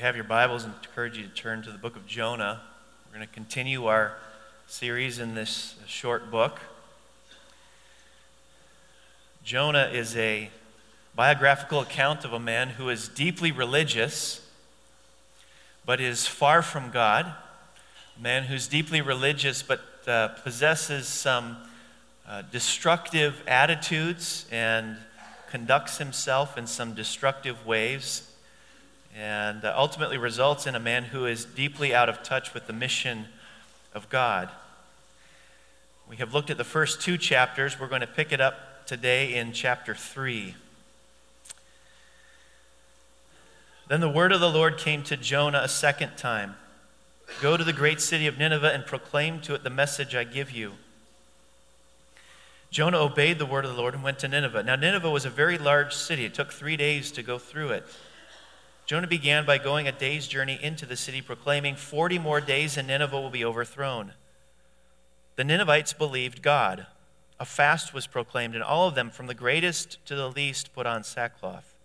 have your Bibles, I encourage you to turn to the book of Jonah. We're going to continue our series in this short book. Jonah is a biographical account of a man who is deeply religious, but is far from God. A man who's deeply religious, but uh, possesses some uh, destructive attitudes and conducts himself in some destructive ways and uh, ultimately results in a man who is deeply out of touch with the mission of God. We have looked at the first two chapters. We're going to pick it up today in chapter 3. Then the word of the Lord came to Jonah a second time Go to the great city of Nineveh and proclaim to it the message I give you. Jonah obeyed the word of the Lord and went to Nineveh. Now, Nineveh was a very large city. It took three days to go through it. Jonah began by going a day's journey into the city, proclaiming, 40 more days and Nineveh will be overthrown. The Ninevites believed God. A fast was proclaimed, and all of them, from the greatest to the least, put on sackcloth.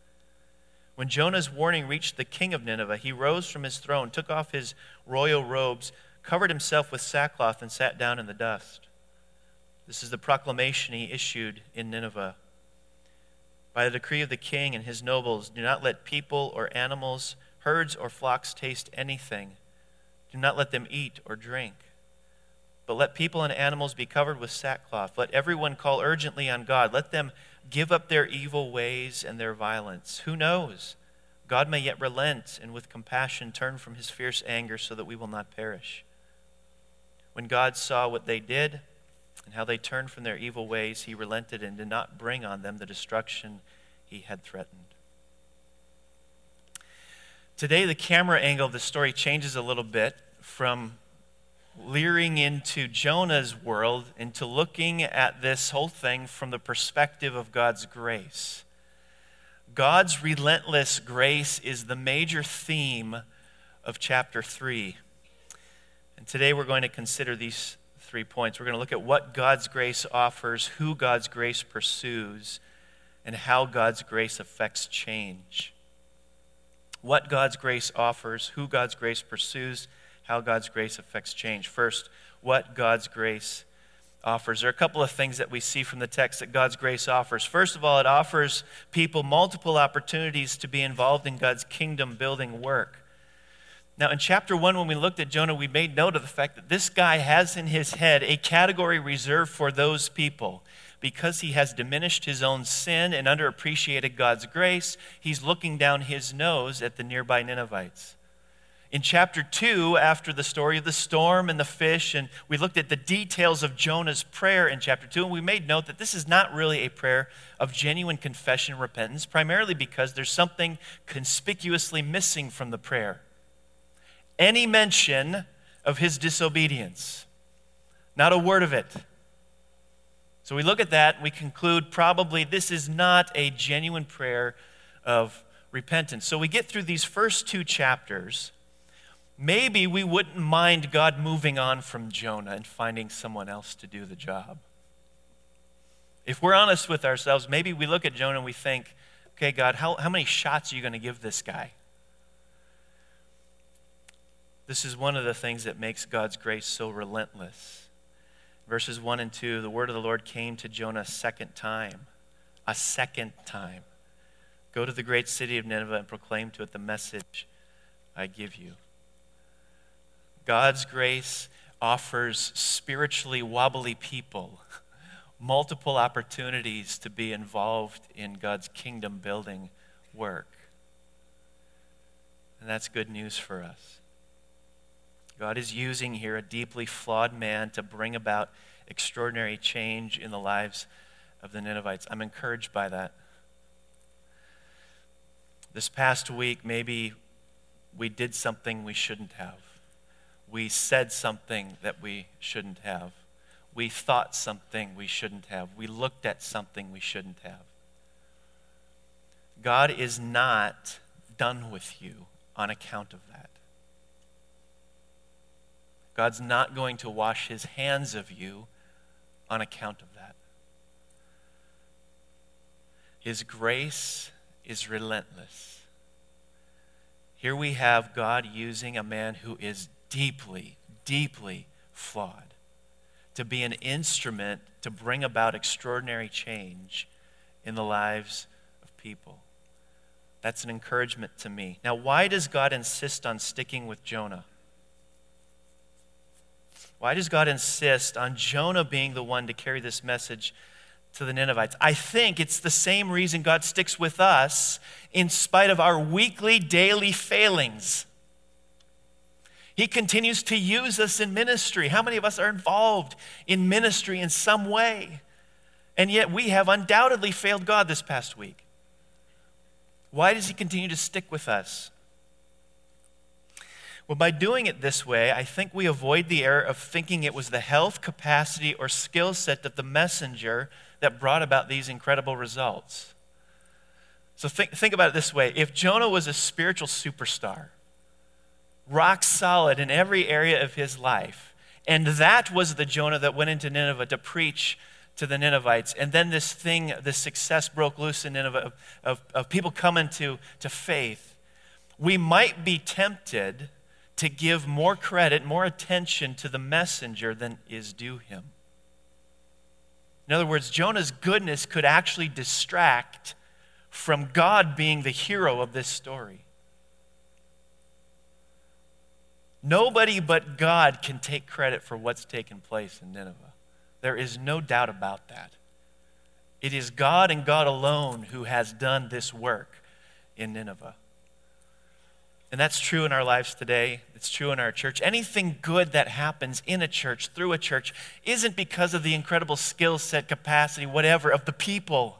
When Jonah's warning reached the king of Nineveh, he rose from his throne, took off his royal robes, covered himself with sackcloth, and sat down in the dust. This is the proclamation he issued in Nineveh by the decree of the king and his nobles, do not let people or animals, herds or flocks taste anything. Do not let them eat or drink. But let people and animals be covered with sackcloth. Let everyone call urgently on God. Let them give up their evil ways and their violence. Who knows? God may yet relent and with compassion turn from his fierce anger so that we will not perish. When God saw what they did, and how they turned from their evil ways, he relented and did not bring on them the destruction he had threatened. Today, the camera angle of the story changes a little bit from leering into Jonah's world into looking at this whole thing from the perspective of God's grace. God's relentless grace is the major theme of chapter 3. And today we're going to consider these three points. We're going to look at what God's grace offers, who God's grace pursues, and how God's grace affects change. What God's grace offers, who God's grace pursues, how God's grace affects change. First, what God's grace offers. There are a couple of things that we see from the text that God's grace offers. First of all, it offers people multiple opportunities to be involved in God's kingdom building work. Now, in chapter one, when we looked at Jonah, we made note of the fact that this guy has in his head a category reserved for those people. Because he has diminished his own sin and underappreciated God's grace, he's looking down his nose at the nearby Ninevites. In chapter 2, after the story of the storm and the fish, and we looked at the details of Jonah's prayer in chapter 2, and we made note that this is not really a prayer of genuine confession and repentance, primarily because there's something conspicuously missing from the prayer any mention of his disobedience. Not a word of it. So we look at that, we conclude probably this is not a genuine prayer of repentance. So we get through these first two chapters. Maybe we wouldn't mind God moving on from Jonah and finding someone else to do the job. If we're honest with ourselves, maybe we look at Jonah and we think, okay, God, how, how many shots are you going to give this guy? This is one of the things that makes God's grace so relentless. Verses 1 and 2 the word of the Lord came to Jonah a second time. A second time. Go to the great city of Nineveh and proclaim to it the message I give you. God's grace offers spiritually wobbly people multiple opportunities to be involved in God's kingdom building work. And that's good news for us. God is using here a deeply flawed man to bring about extraordinary change in the lives of the Ninevites. I'm encouraged by that. This past week, maybe we did something we shouldn't have. We said something that we shouldn't have. We thought something we shouldn't have. We looked at something we shouldn't have. God is not done with you on account of that. God's not going to wash his hands of you on account of that. His grace is relentless. Here we have God using a man who is deeply, deeply flawed to be an instrument to bring about extraordinary change in the lives of people. That's an encouragement to me. Now, why does God insist on sticking with Jonah? Why does God insist on Jonah being the one to carry this message to the Ninevites? I think it's the same reason God sticks with us in spite of our weekly, daily failings. He continues to use us in ministry. How many of us are involved in ministry in some way? And yet we have undoubtedly failed God this past week. Why does He continue to stick with us? Well, by doing it this way, I think we avoid the error of thinking it was the health, capacity, or skill set of the messenger that brought about these incredible results. So think, think about it this way if Jonah was a spiritual superstar, rock solid in every area of his life. And that was the Jonah that went into Nineveh to preach to the Ninevites. And then this thing, this success broke loose in Nineveh of, of, of people coming to, to faith. We might be tempted to give more credit, more attention to the messenger than is due him. In other words, Jonah's goodness could actually distract from God being the hero of this story. Nobody but God can take credit for what's taken place in Nineveh. There is no doubt about that. It is God and God alone who has done this work in Nineveh. And that's true in our lives today. It's true in our church. Anything good that happens in a church, through a church, isn't because of the incredible skill set, capacity, whatever, of the people.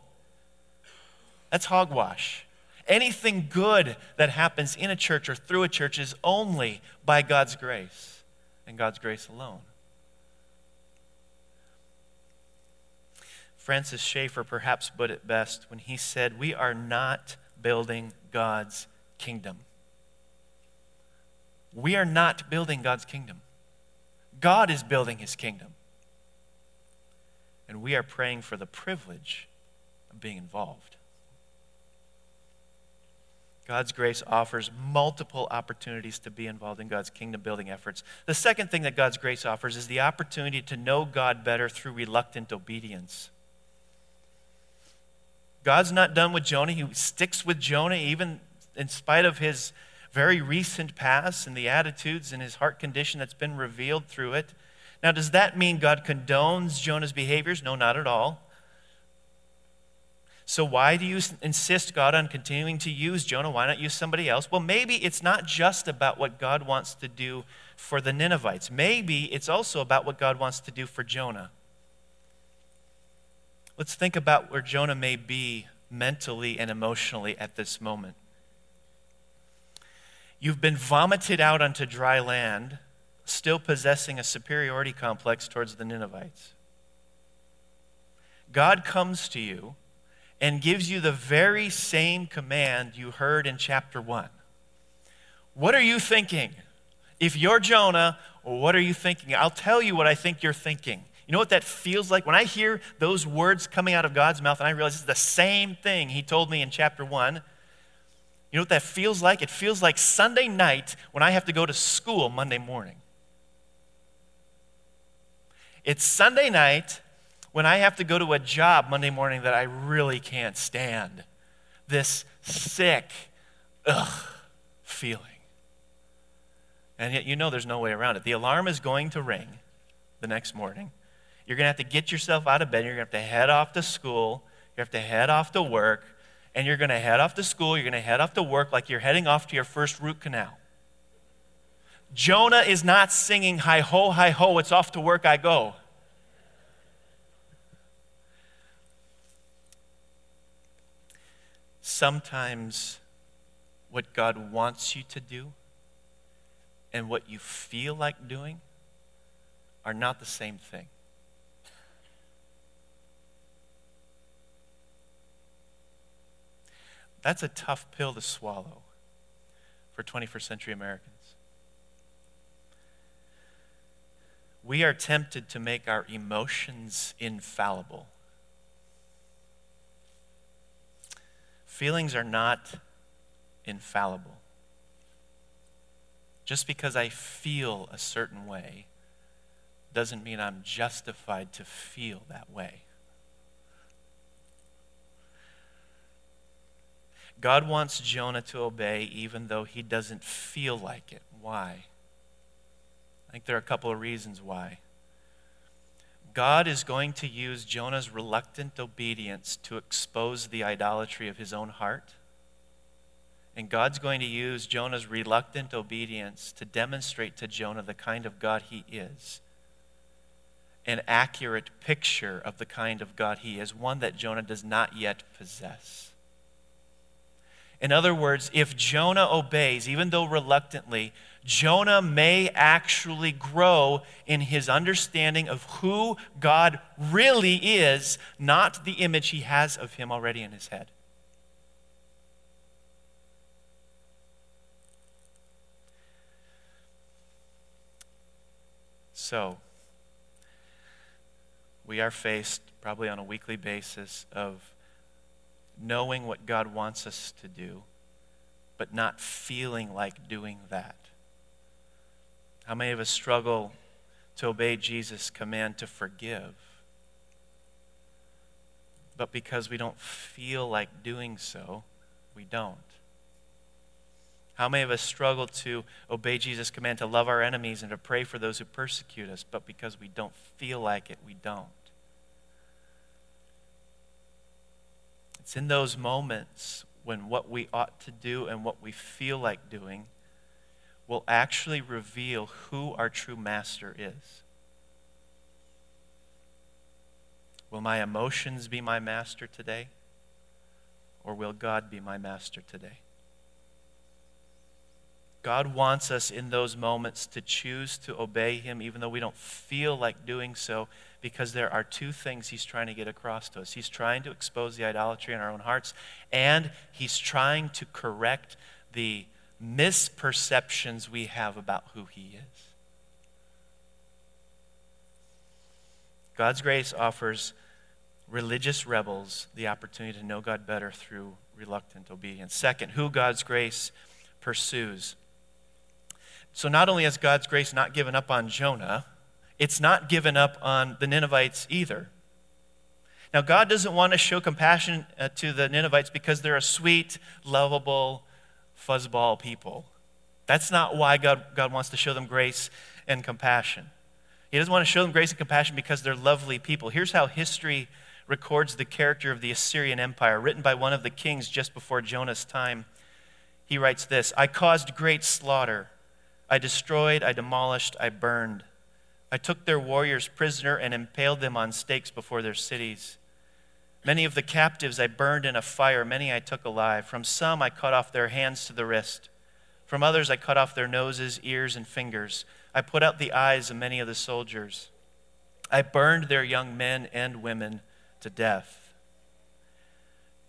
That's hogwash. Anything good that happens in a church or through a church is only by God's grace and God's grace alone. Francis Schaeffer perhaps put it best when he said, We are not building God's kingdom. We are not building God's kingdom. God is building his kingdom. And we are praying for the privilege of being involved. God's grace offers multiple opportunities to be involved in God's kingdom building efforts. The second thing that God's grace offers is the opportunity to know God better through reluctant obedience. God's not done with Jonah. He sticks with Jonah even in spite of his very recent past and the attitudes and his heart condition that's been revealed through it. Now, does that mean God condones Jonah's behaviors? No, not at all. So, why do you insist, God, on continuing to use Jonah? Why not use somebody else? Well, maybe it's not just about what God wants to do for the Ninevites. Maybe it's also about what God wants to do for Jonah. Let's think about where Jonah may be mentally and emotionally at this moment. You've been vomited out onto dry land, still possessing a superiority complex towards the Ninevites. God comes to you and gives you the very same command you heard in chapter 1. What are you thinking? If you're Jonah, what are you thinking? I'll tell you what I think you're thinking. You know what that feels like? When I hear those words coming out of God's mouth and I realize it's the same thing He told me in chapter 1, you know what that feels like? It feels like Sunday night when I have to go to school Monday morning. It's Sunday night when I have to go to a job Monday morning that I really can't stand. This sick, ugh feeling. And yet you know there's no way around it. The alarm is going to ring the next morning. You're going to have to get yourself out of bed. You're going to have to head off to school. You have to head off to work. And you're going to head off to school. You're going to head off to work like you're heading off to your first root canal. Jonah is not singing, Hi ho, hi ho, it's off to work I go. sometimes what God wants you to do and what you feel like doing are not the same thing. That's a tough pill to swallow for 21st century Americans. We are tempted to make our emotions infallible. Feelings are not infallible. Just because I feel a certain way doesn't mean I'm justified to feel that way. God wants Jonah to obey even though he doesn't feel like it. Why? I think there are a couple of reasons why. God is going to use Jonah's reluctant obedience to expose the idolatry of his own heart. And God's going to use Jonah's reluctant obedience to demonstrate to Jonah the kind of God he is. An accurate picture of the kind of God he is, one that Jonah does not yet possess. In other words, if Jonah obeys, even though reluctantly, Jonah may actually grow in his understanding of who God really is, not the image he has of him already in his head. So, we are faced probably on a weekly basis of knowing what God wants us to do, but not feeling like doing that. How many of us struggle to obey Jesus' command to forgive? But because we don't feel like doing so, we don't. How many of us struggle to obey Jesus' command to love our enemies and to pray for those who persecute us, but because we don't feel like it, we don't? It's in those moments when what we ought to do and what we feel like doing will actually reveal who our true master is. Will my emotions be my master today? Or will God be my master today? God wants us in those moments to choose to obey Him, even though we don't feel like doing so, because there are two things He's trying to get across to us. He's trying to expose the idolatry in our own hearts, and He's trying to correct the misperceptions we have about who He is. God's grace offers religious rebels the opportunity to know God better through reluctant obedience. Second, who God's grace pursues. So not only has God's grace not given up on Jonah, it's not given up on the Ninevites either. Now, God doesn't want to show compassion uh, to the Ninevites because they're a sweet, lovable, fuzzball people. That's not why God, God wants to show them grace and compassion. He doesn't want to show them grace and compassion because they're lovely people. Here's how history records the character of the Assyrian Empire, written by one of the kings just before Jonah's time. He writes this I caused great slaughter I destroyed, I demolished, I burned. I took their warriors prisoner and impaled them on stakes before their cities. Many of the captives I burned in a fire, many I took alive. From some I cut off their hands to the wrist. From others I cut off their noses, ears, and fingers. I put out the eyes of many of the soldiers. I burned their young men and women to death.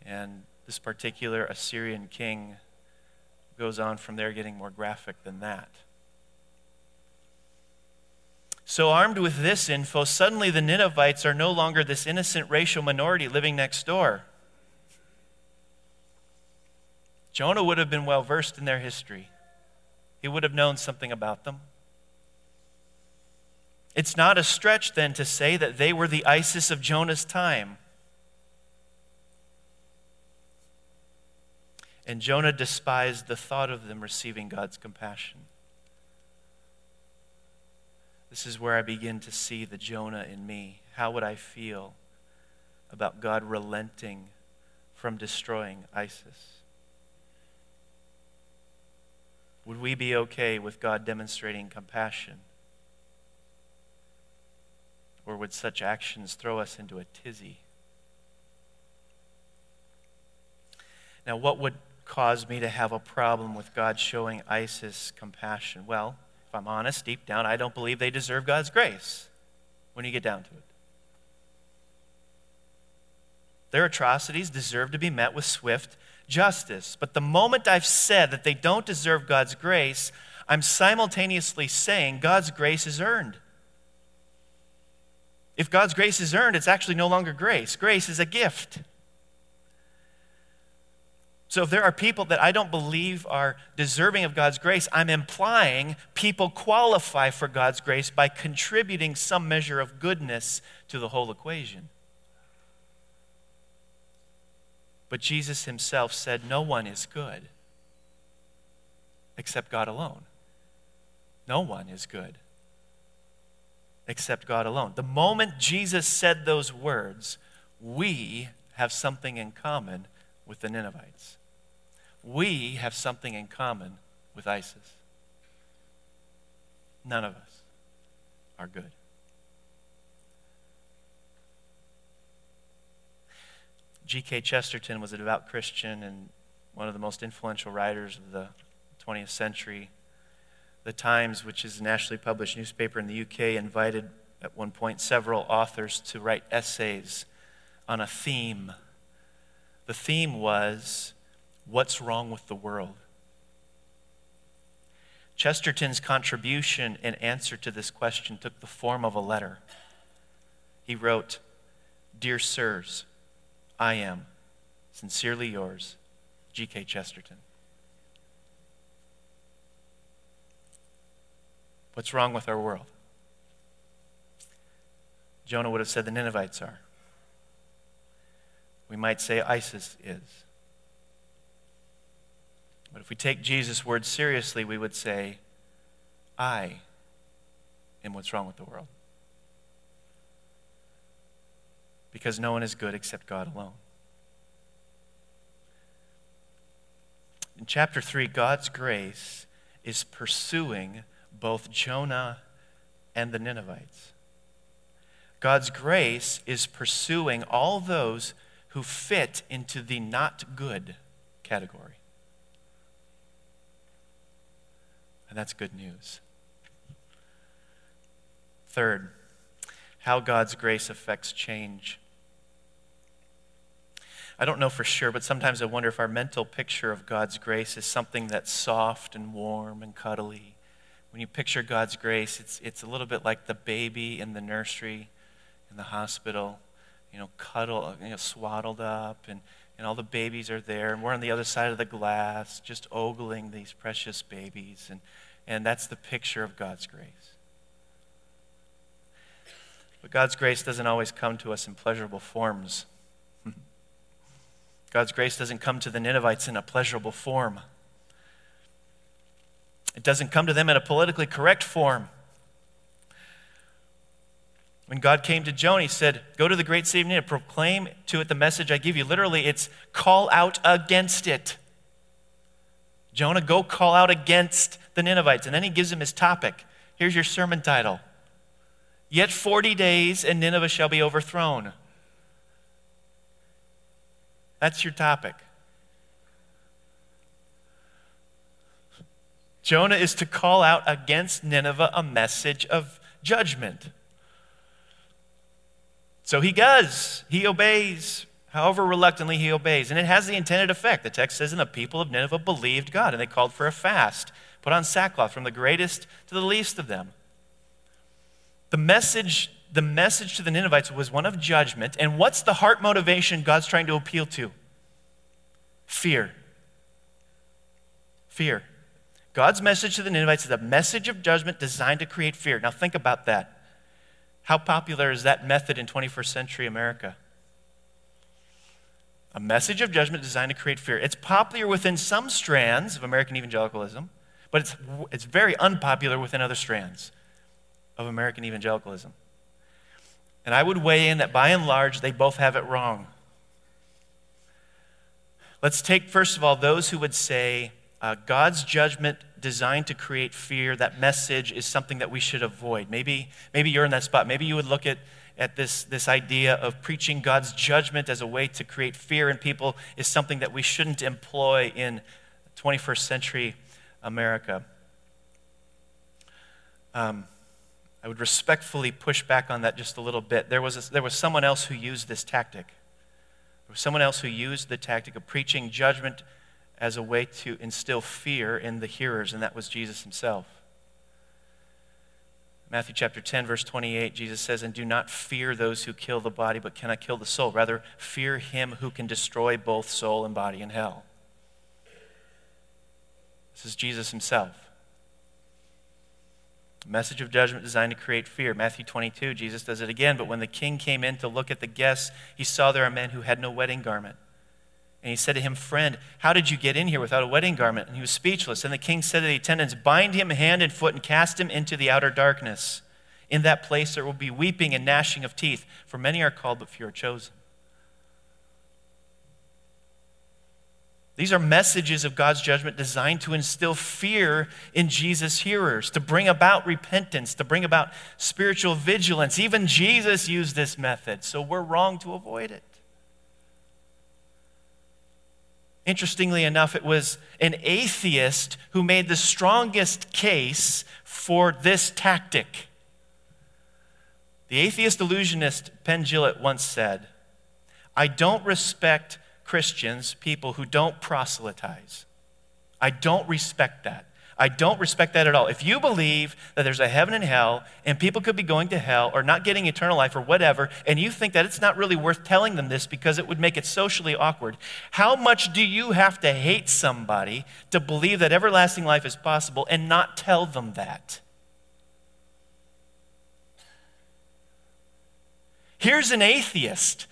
And this particular Assyrian king goes on from there, getting more graphic than that. So, armed with this info, suddenly the Ninevites are no longer this innocent racial minority living next door. Jonah would have been well versed in their history, he would have known something about them. It's not a stretch then to say that they were the ISIS of Jonah's time. And Jonah despised the thought of them receiving God's compassion. This is where I begin to see the Jonah in me. How would I feel about God relenting from destroying ISIS? Would we be okay with God demonstrating compassion? Or would such actions throw us into a tizzy? Now, what would cause me to have a problem with God showing ISIS compassion? Well, I'm honest, deep down, I don't believe they deserve God's grace when you get down to it. Their atrocities deserve to be met with swift justice. But the moment I've said that they don't deserve God's grace, I'm simultaneously saying God's grace is earned. If God's grace is earned, it's actually no longer grace. Grace is a gift. So if there are people that I don't believe are deserving of God's grace, I'm implying people qualify for God's grace by contributing some measure of goodness to the whole equation. But Jesus himself said, No one is good except God alone. No one is good except God alone. The moment Jesus said those words, we have something in common with the Ninevites. We have something in common with ISIS. None of us are good. G.K. Chesterton was a devout Christian and one of the most influential writers of the 20th century. The Times, which is a nationally published newspaper in the UK, invited at one point several authors to write essays on a theme. The theme was What's Wrong with the World? Chesterton's contribution in answer to this question took the form of a letter. He wrote, Dear Sirs, I am sincerely yours, G.K. Chesterton. What's wrong with our world? Jonah would have said the Ninevites are. We might say ISIS is. But if we take Jesus' words seriously, we would say, I am what's wrong with the world. Because no one is good except God alone. In chapter 3, God's grace is pursuing both Jonah and the Ninevites. God's grace is pursuing all those who fit into the not good category. And that's good news. Third, how God's grace affects change. I don't know for sure, but sometimes I wonder if our mental picture of God's grace is something that's soft and warm and cuddly. When you picture God's grace, it's, it's a little bit like the baby in the nursery in the hospital, you know, cuddled, you know, swaddled up, and, and all the babies are there, and we're on the other side of the glass, just ogling these precious babies. And, and that's the picture of God's grace. But God's grace doesn't always come to us in pleasurable forms. God's grace doesn't come to the Ninevites in a pleasurable form. It doesn't come to them in a politically correct form. When God came to Jonah, he said, Go to the great city of Nineveh, proclaim to it the message I give you. Literally, it's call out against it. Jonah, go call out against the Ninevites. And then he gives him his topic. Here's your sermon title Yet 40 days and Nineveh shall be overthrown. That's your topic. Jonah is to call out against Nineveh a message of judgment. So he does. He obeys. However reluctantly he obeys. And it has the intended effect. The text says, And the people of Nineveh believed God, and they called for a fast, put on sackcloth from the greatest to the least of them. The message, the message to the Ninevites was one of judgment. And what's the heart motivation God's trying to appeal to? Fear. Fear. God's message to the Ninevites is a message of judgment designed to create fear. Now think about that. How popular is that method in 21st century America? A message of judgment designed to create fear. It's popular within some strands of American evangelicalism, but it's, it's very unpopular within other strands of American evangelicalism. And I would weigh in that by and large, they both have it wrong. Let's take, first of all, those who would say uh, God's judgment designed to create fear, that message is something that we should avoid. Maybe, maybe you're in that spot. Maybe you would look at, at this, this idea of preaching God's judgment as a way to create fear in people is something that we shouldn't employ in 21st century America. Um, I would respectfully push back on that just a little bit. There was, a, there was someone else who used this tactic. There was someone else who used the tactic of preaching judgment as a way to instill fear in the hearers, and that was Jesus himself. Matthew chapter 10, verse 28, Jesus says, And do not fear those who kill the body but cannot kill the soul. Rather, fear him who can destroy both soul and body in hell. This is Jesus himself. A message of judgment designed to create fear. Matthew 22, Jesus does it again. But when the king came in to look at the guests, he saw there a man who had no wedding garment. And he said to him, Friend, how did you get in here without a wedding garment? And he was speechless. And the king said to the attendants, Bind him hand and foot and cast him into the outer darkness. In that place there will be weeping and gnashing of teeth, for many are called, but few are chosen. These are messages of God's judgment designed to instill fear in Jesus' hearers, to bring about repentance, to bring about spiritual vigilance. Even Jesus used this method, so we're wrong to avoid it. Interestingly enough, it was an atheist who made the strongest case for this tactic. The atheist illusionist Penn Jillette once said, I don't respect Christians, people who don't proselytize. I don't respect that. I don't respect that at all. If you believe that there's a heaven and hell and people could be going to hell or not getting eternal life or whatever, and you think that it's not really worth telling them this because it would make it socially awkward, how much do you have to hate somebody to believe that everlasting life is possible and not tell them that? Here's an atheist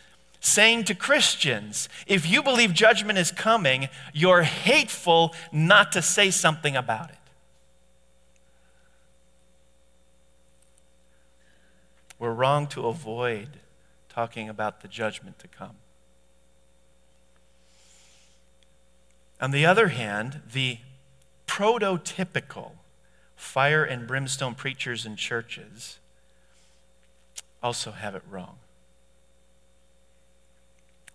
saying to Christians, if you believe judgment is coming, you're hateful not to say something about it. We're wrong to avoid talking about the judgment to come. On the other hand, the prototypical fire and brimstone preachers and churches also have it wrong.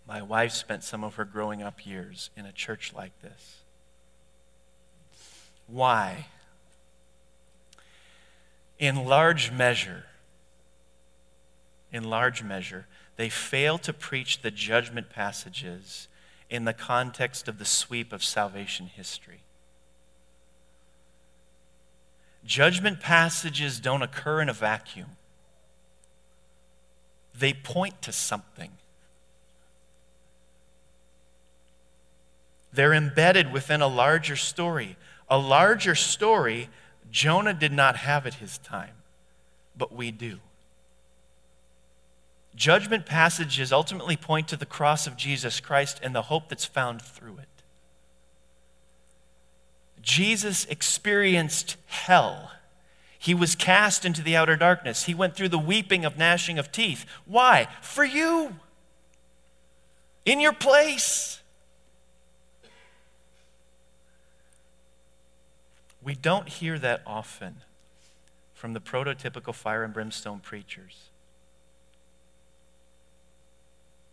My wife spent some of her growing up years in a church like this. Why? In large measure, in large measure, they fail to preach the judgment passages in the context of the sweep of salvation history. Judgment passages don't occur in a vacuum, they point to something. They're embedded within a larger story. A larger story Jonah did not have at his time, but we do. Judgment passages ultimately point to the cross of Jesus Christ and the hope that's found through it. Jesus experienced hell. He was cast into the outer darkness. He went through the weeping of gnashing of teeth. Why? For you. In your place. We don't hear that often from the prototypical fire and brimstone preachers.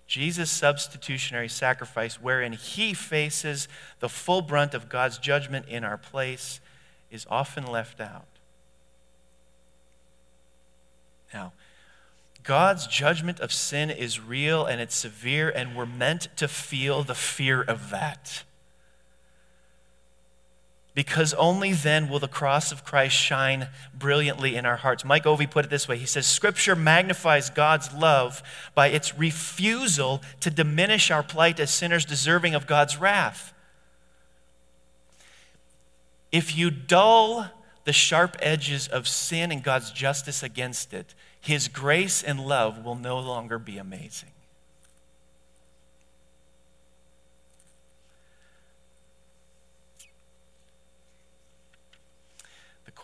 Jesus' substitutionary sacrifice, wherein he faces the full brunt of God's judgment in our place, is often left out. Now, God's judgment of sin is real and it's severe, and we're meant to feel the fear of that because only then will the cross of Christ shine brilliantly in our hearts. Mike Ovey put it this way He says, Scripture magnifies God's love by its refusal to diminish our plight as sinners deserving of God's wrath. If you dull the sharp edges of sin and God's justice against it, His grace and love will no longer be amazing.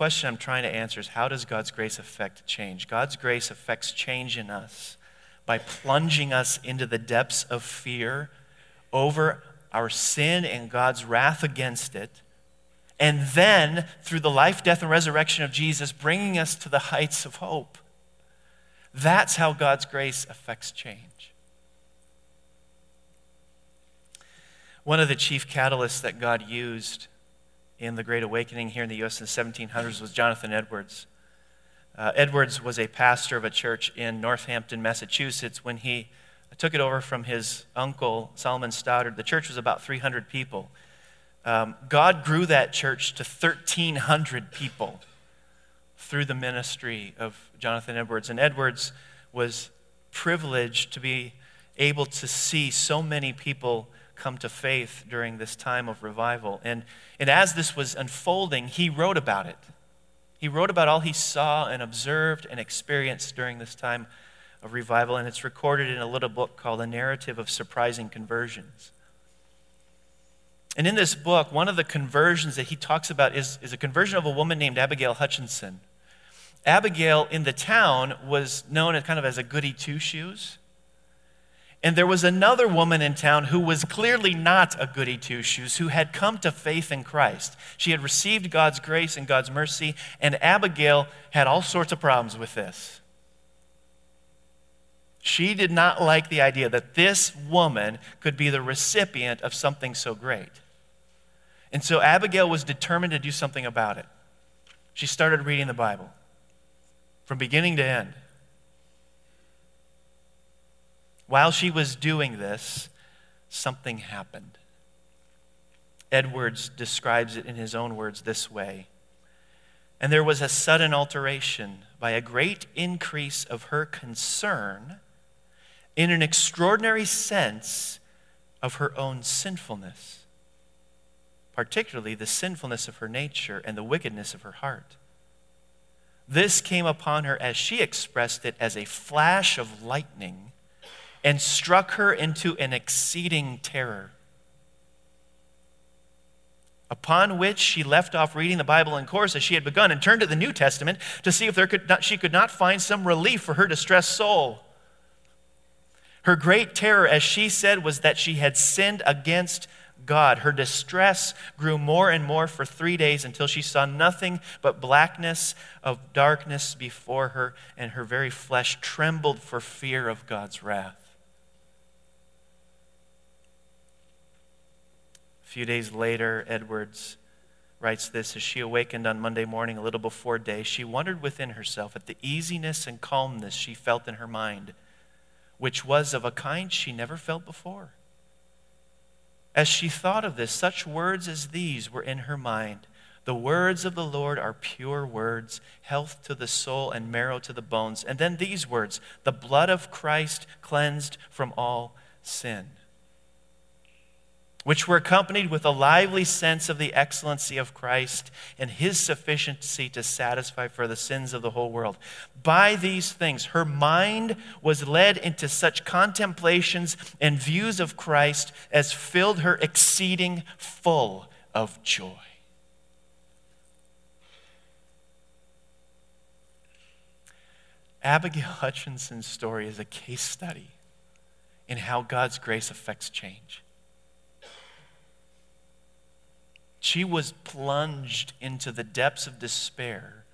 Question I'm trying to answer is how does God's grace affect change? God's grace affects change in us by plunging us into the depths of fear over our sin and God's wrath against it. And then, through the life, death, and resurrection of Jesus, bringing us to the heights of hope. That's how God's grace affects change. One of the chief catalysts that God used in the Great Awakening here in the U.S. in the 1700s was Jonathan Edwards. Uh, Edwards was a pastor of a church in Northampton, Massachusetts. When he took it over from his uncle, Solomon Stoddard, the church was about 300 people. Um, God grew that church to 1,300 people through the ministry of Jonathan Edwards. And Edwards was privileged to be able to see so many people come to faith during this time of revival. And, and as this was unfolding, he wrote about it. He wrote about all he saw and observed and experienced during this time of revival, and it's recorded in a little book called A Narrative of Surprising Conversions. And in this book, one of the conversions that he talks about is, is a conversion of a woman named Abigail Hutchinson. Abigail in the town was known as kind of as a goody two shoes. And there was another woman in town who was clearly not a goody two shoes, who had come to faith in Christ. She had received God's grace and God's mercy, and Abigail had all sorts of problems with this. She did not like the idea that this woman could be the recipient of something so great. And so Abigail was determined to do something about it. She started reading the Bible from beginning to end. While she was doing this, something happened. Edwards describes it in his own words this way And there was a sudden alteration by a great increase of her concern in an extraordinary sense of her own sinfulness, particularly the sinfulness of her nature and the wickedness of her heart. This came upon her, as she expressed it, as a flash of lightning and struck her into an exceeding terror. Upon which she left off reading the Bible in course as she had begun and turned to the New Testament to see if there could not, she could not find some relief for her distressed soul. Her great terror, as she said, was that she had sinned against God. Her distress grew more and more for three days until she saw nothing but blackness of darkness before her, and her very flesh trembled for fear of God's wrath. Few days later, Edwards writes this As she awakened on Monday morning, a little before day, she wondered within herself at the easiness and calmness she felt in her mind, which was of a kind she never felt before. As she thought of this, such words as these were in her mind. The words of the Lord are pure words, health to the soul and marrow to the bones. And then these words the blood of Christ cleansed from all sin which were accompanied with a lively sense of the excellency of Christ and his sufficiency to satisfy for the sins of the whole world. By these things, her mind was led into such contemplations and views of Christ as filled her exceeding full of joy. Abigail Hutchinson's story is a case study in how God's grace affects change. She was plunged into the depths of despair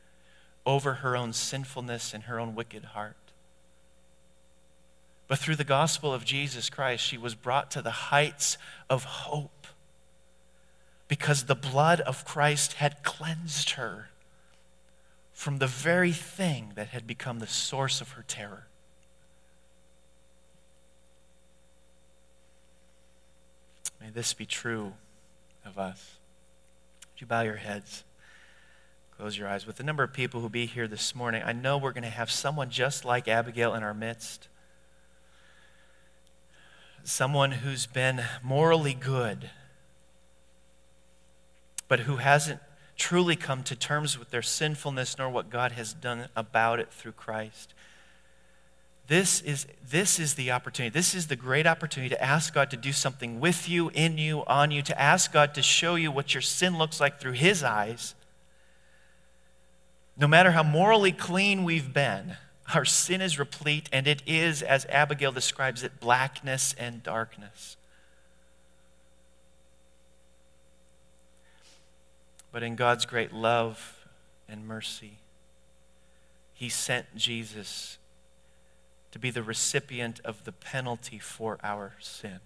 over her own sinfulness and her own wicked heart. But through the gospel of Jesus Christ, she was brought to the heights of hope because the blood of Christ had cleansed her from the very thing that had become the source of her terror. May this be true of us. Would you bow your heads? Close your eyes. With the number of people who be here this morning, I know we're going to have someone just like Abigail in our midst. Someone who's been morally good, but who hasn't truly come to terms with their sinfulness nor what God has done about it through Christ. This is, this is the opportunity. This is the great opportunity to ask God to do something with you, in you, on you, to ask God to show you what your sin looks like through His eyes. No matter how morally clean we've been, our sin is replete, and it is, as Abigail describes it, blackness and darkness. But in God's great love and mercy, He sent Jesus to be the recipient of the penalty for our sin,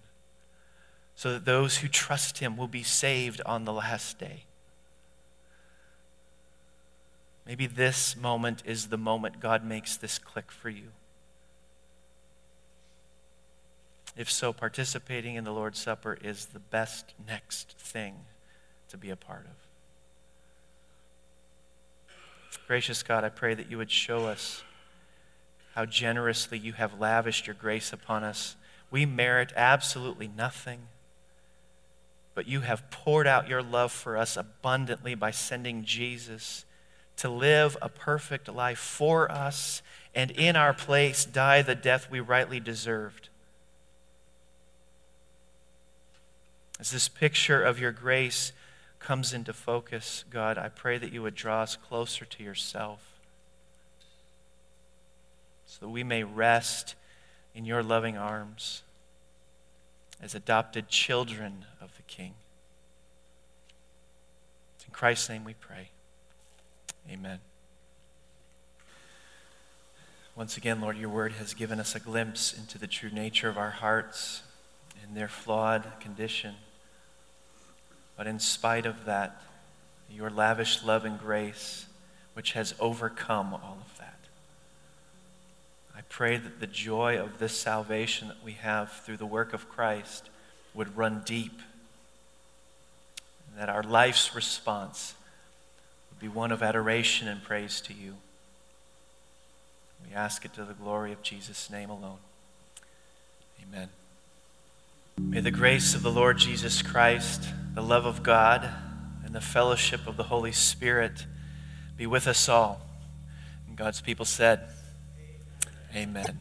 so that those who trust him will be saved on the last day. Maybe this moment is the moment God makes this click for you. If so, participating in the Lord's Supper is the best next thing to be a part of. Gracious God, I pray that you would show us how generously you have lavished your grace upon us. We merit absolutely nothing. but you have poured out your love for us abundantly by sending Jesus to live a perfect life for us and in our place die the death we rightly deserved. As this picture of your grace comes into focus, God, I pray that you would draw us closer to yourself so that we may rest in your loving arms as adopted children of the King. It's in Christ's name we pray. Amen. Once again, Lord, your word has given us a glimpse into the true nature of our hearts and their flawed condition. But in spite of that, your lavish love and grace, which has overcome all of that. I pray that the joy of this salvation that we have through the work of Christ would run deep, and that our life's response would be one of adoration and praise to you. We ask it to the glory of Jesus' name alone. Amen. May the grace of the Lord Jesus Christ, the love of God, and the fellowship of the Holy Spirit be with us all. And God's people said, Amen.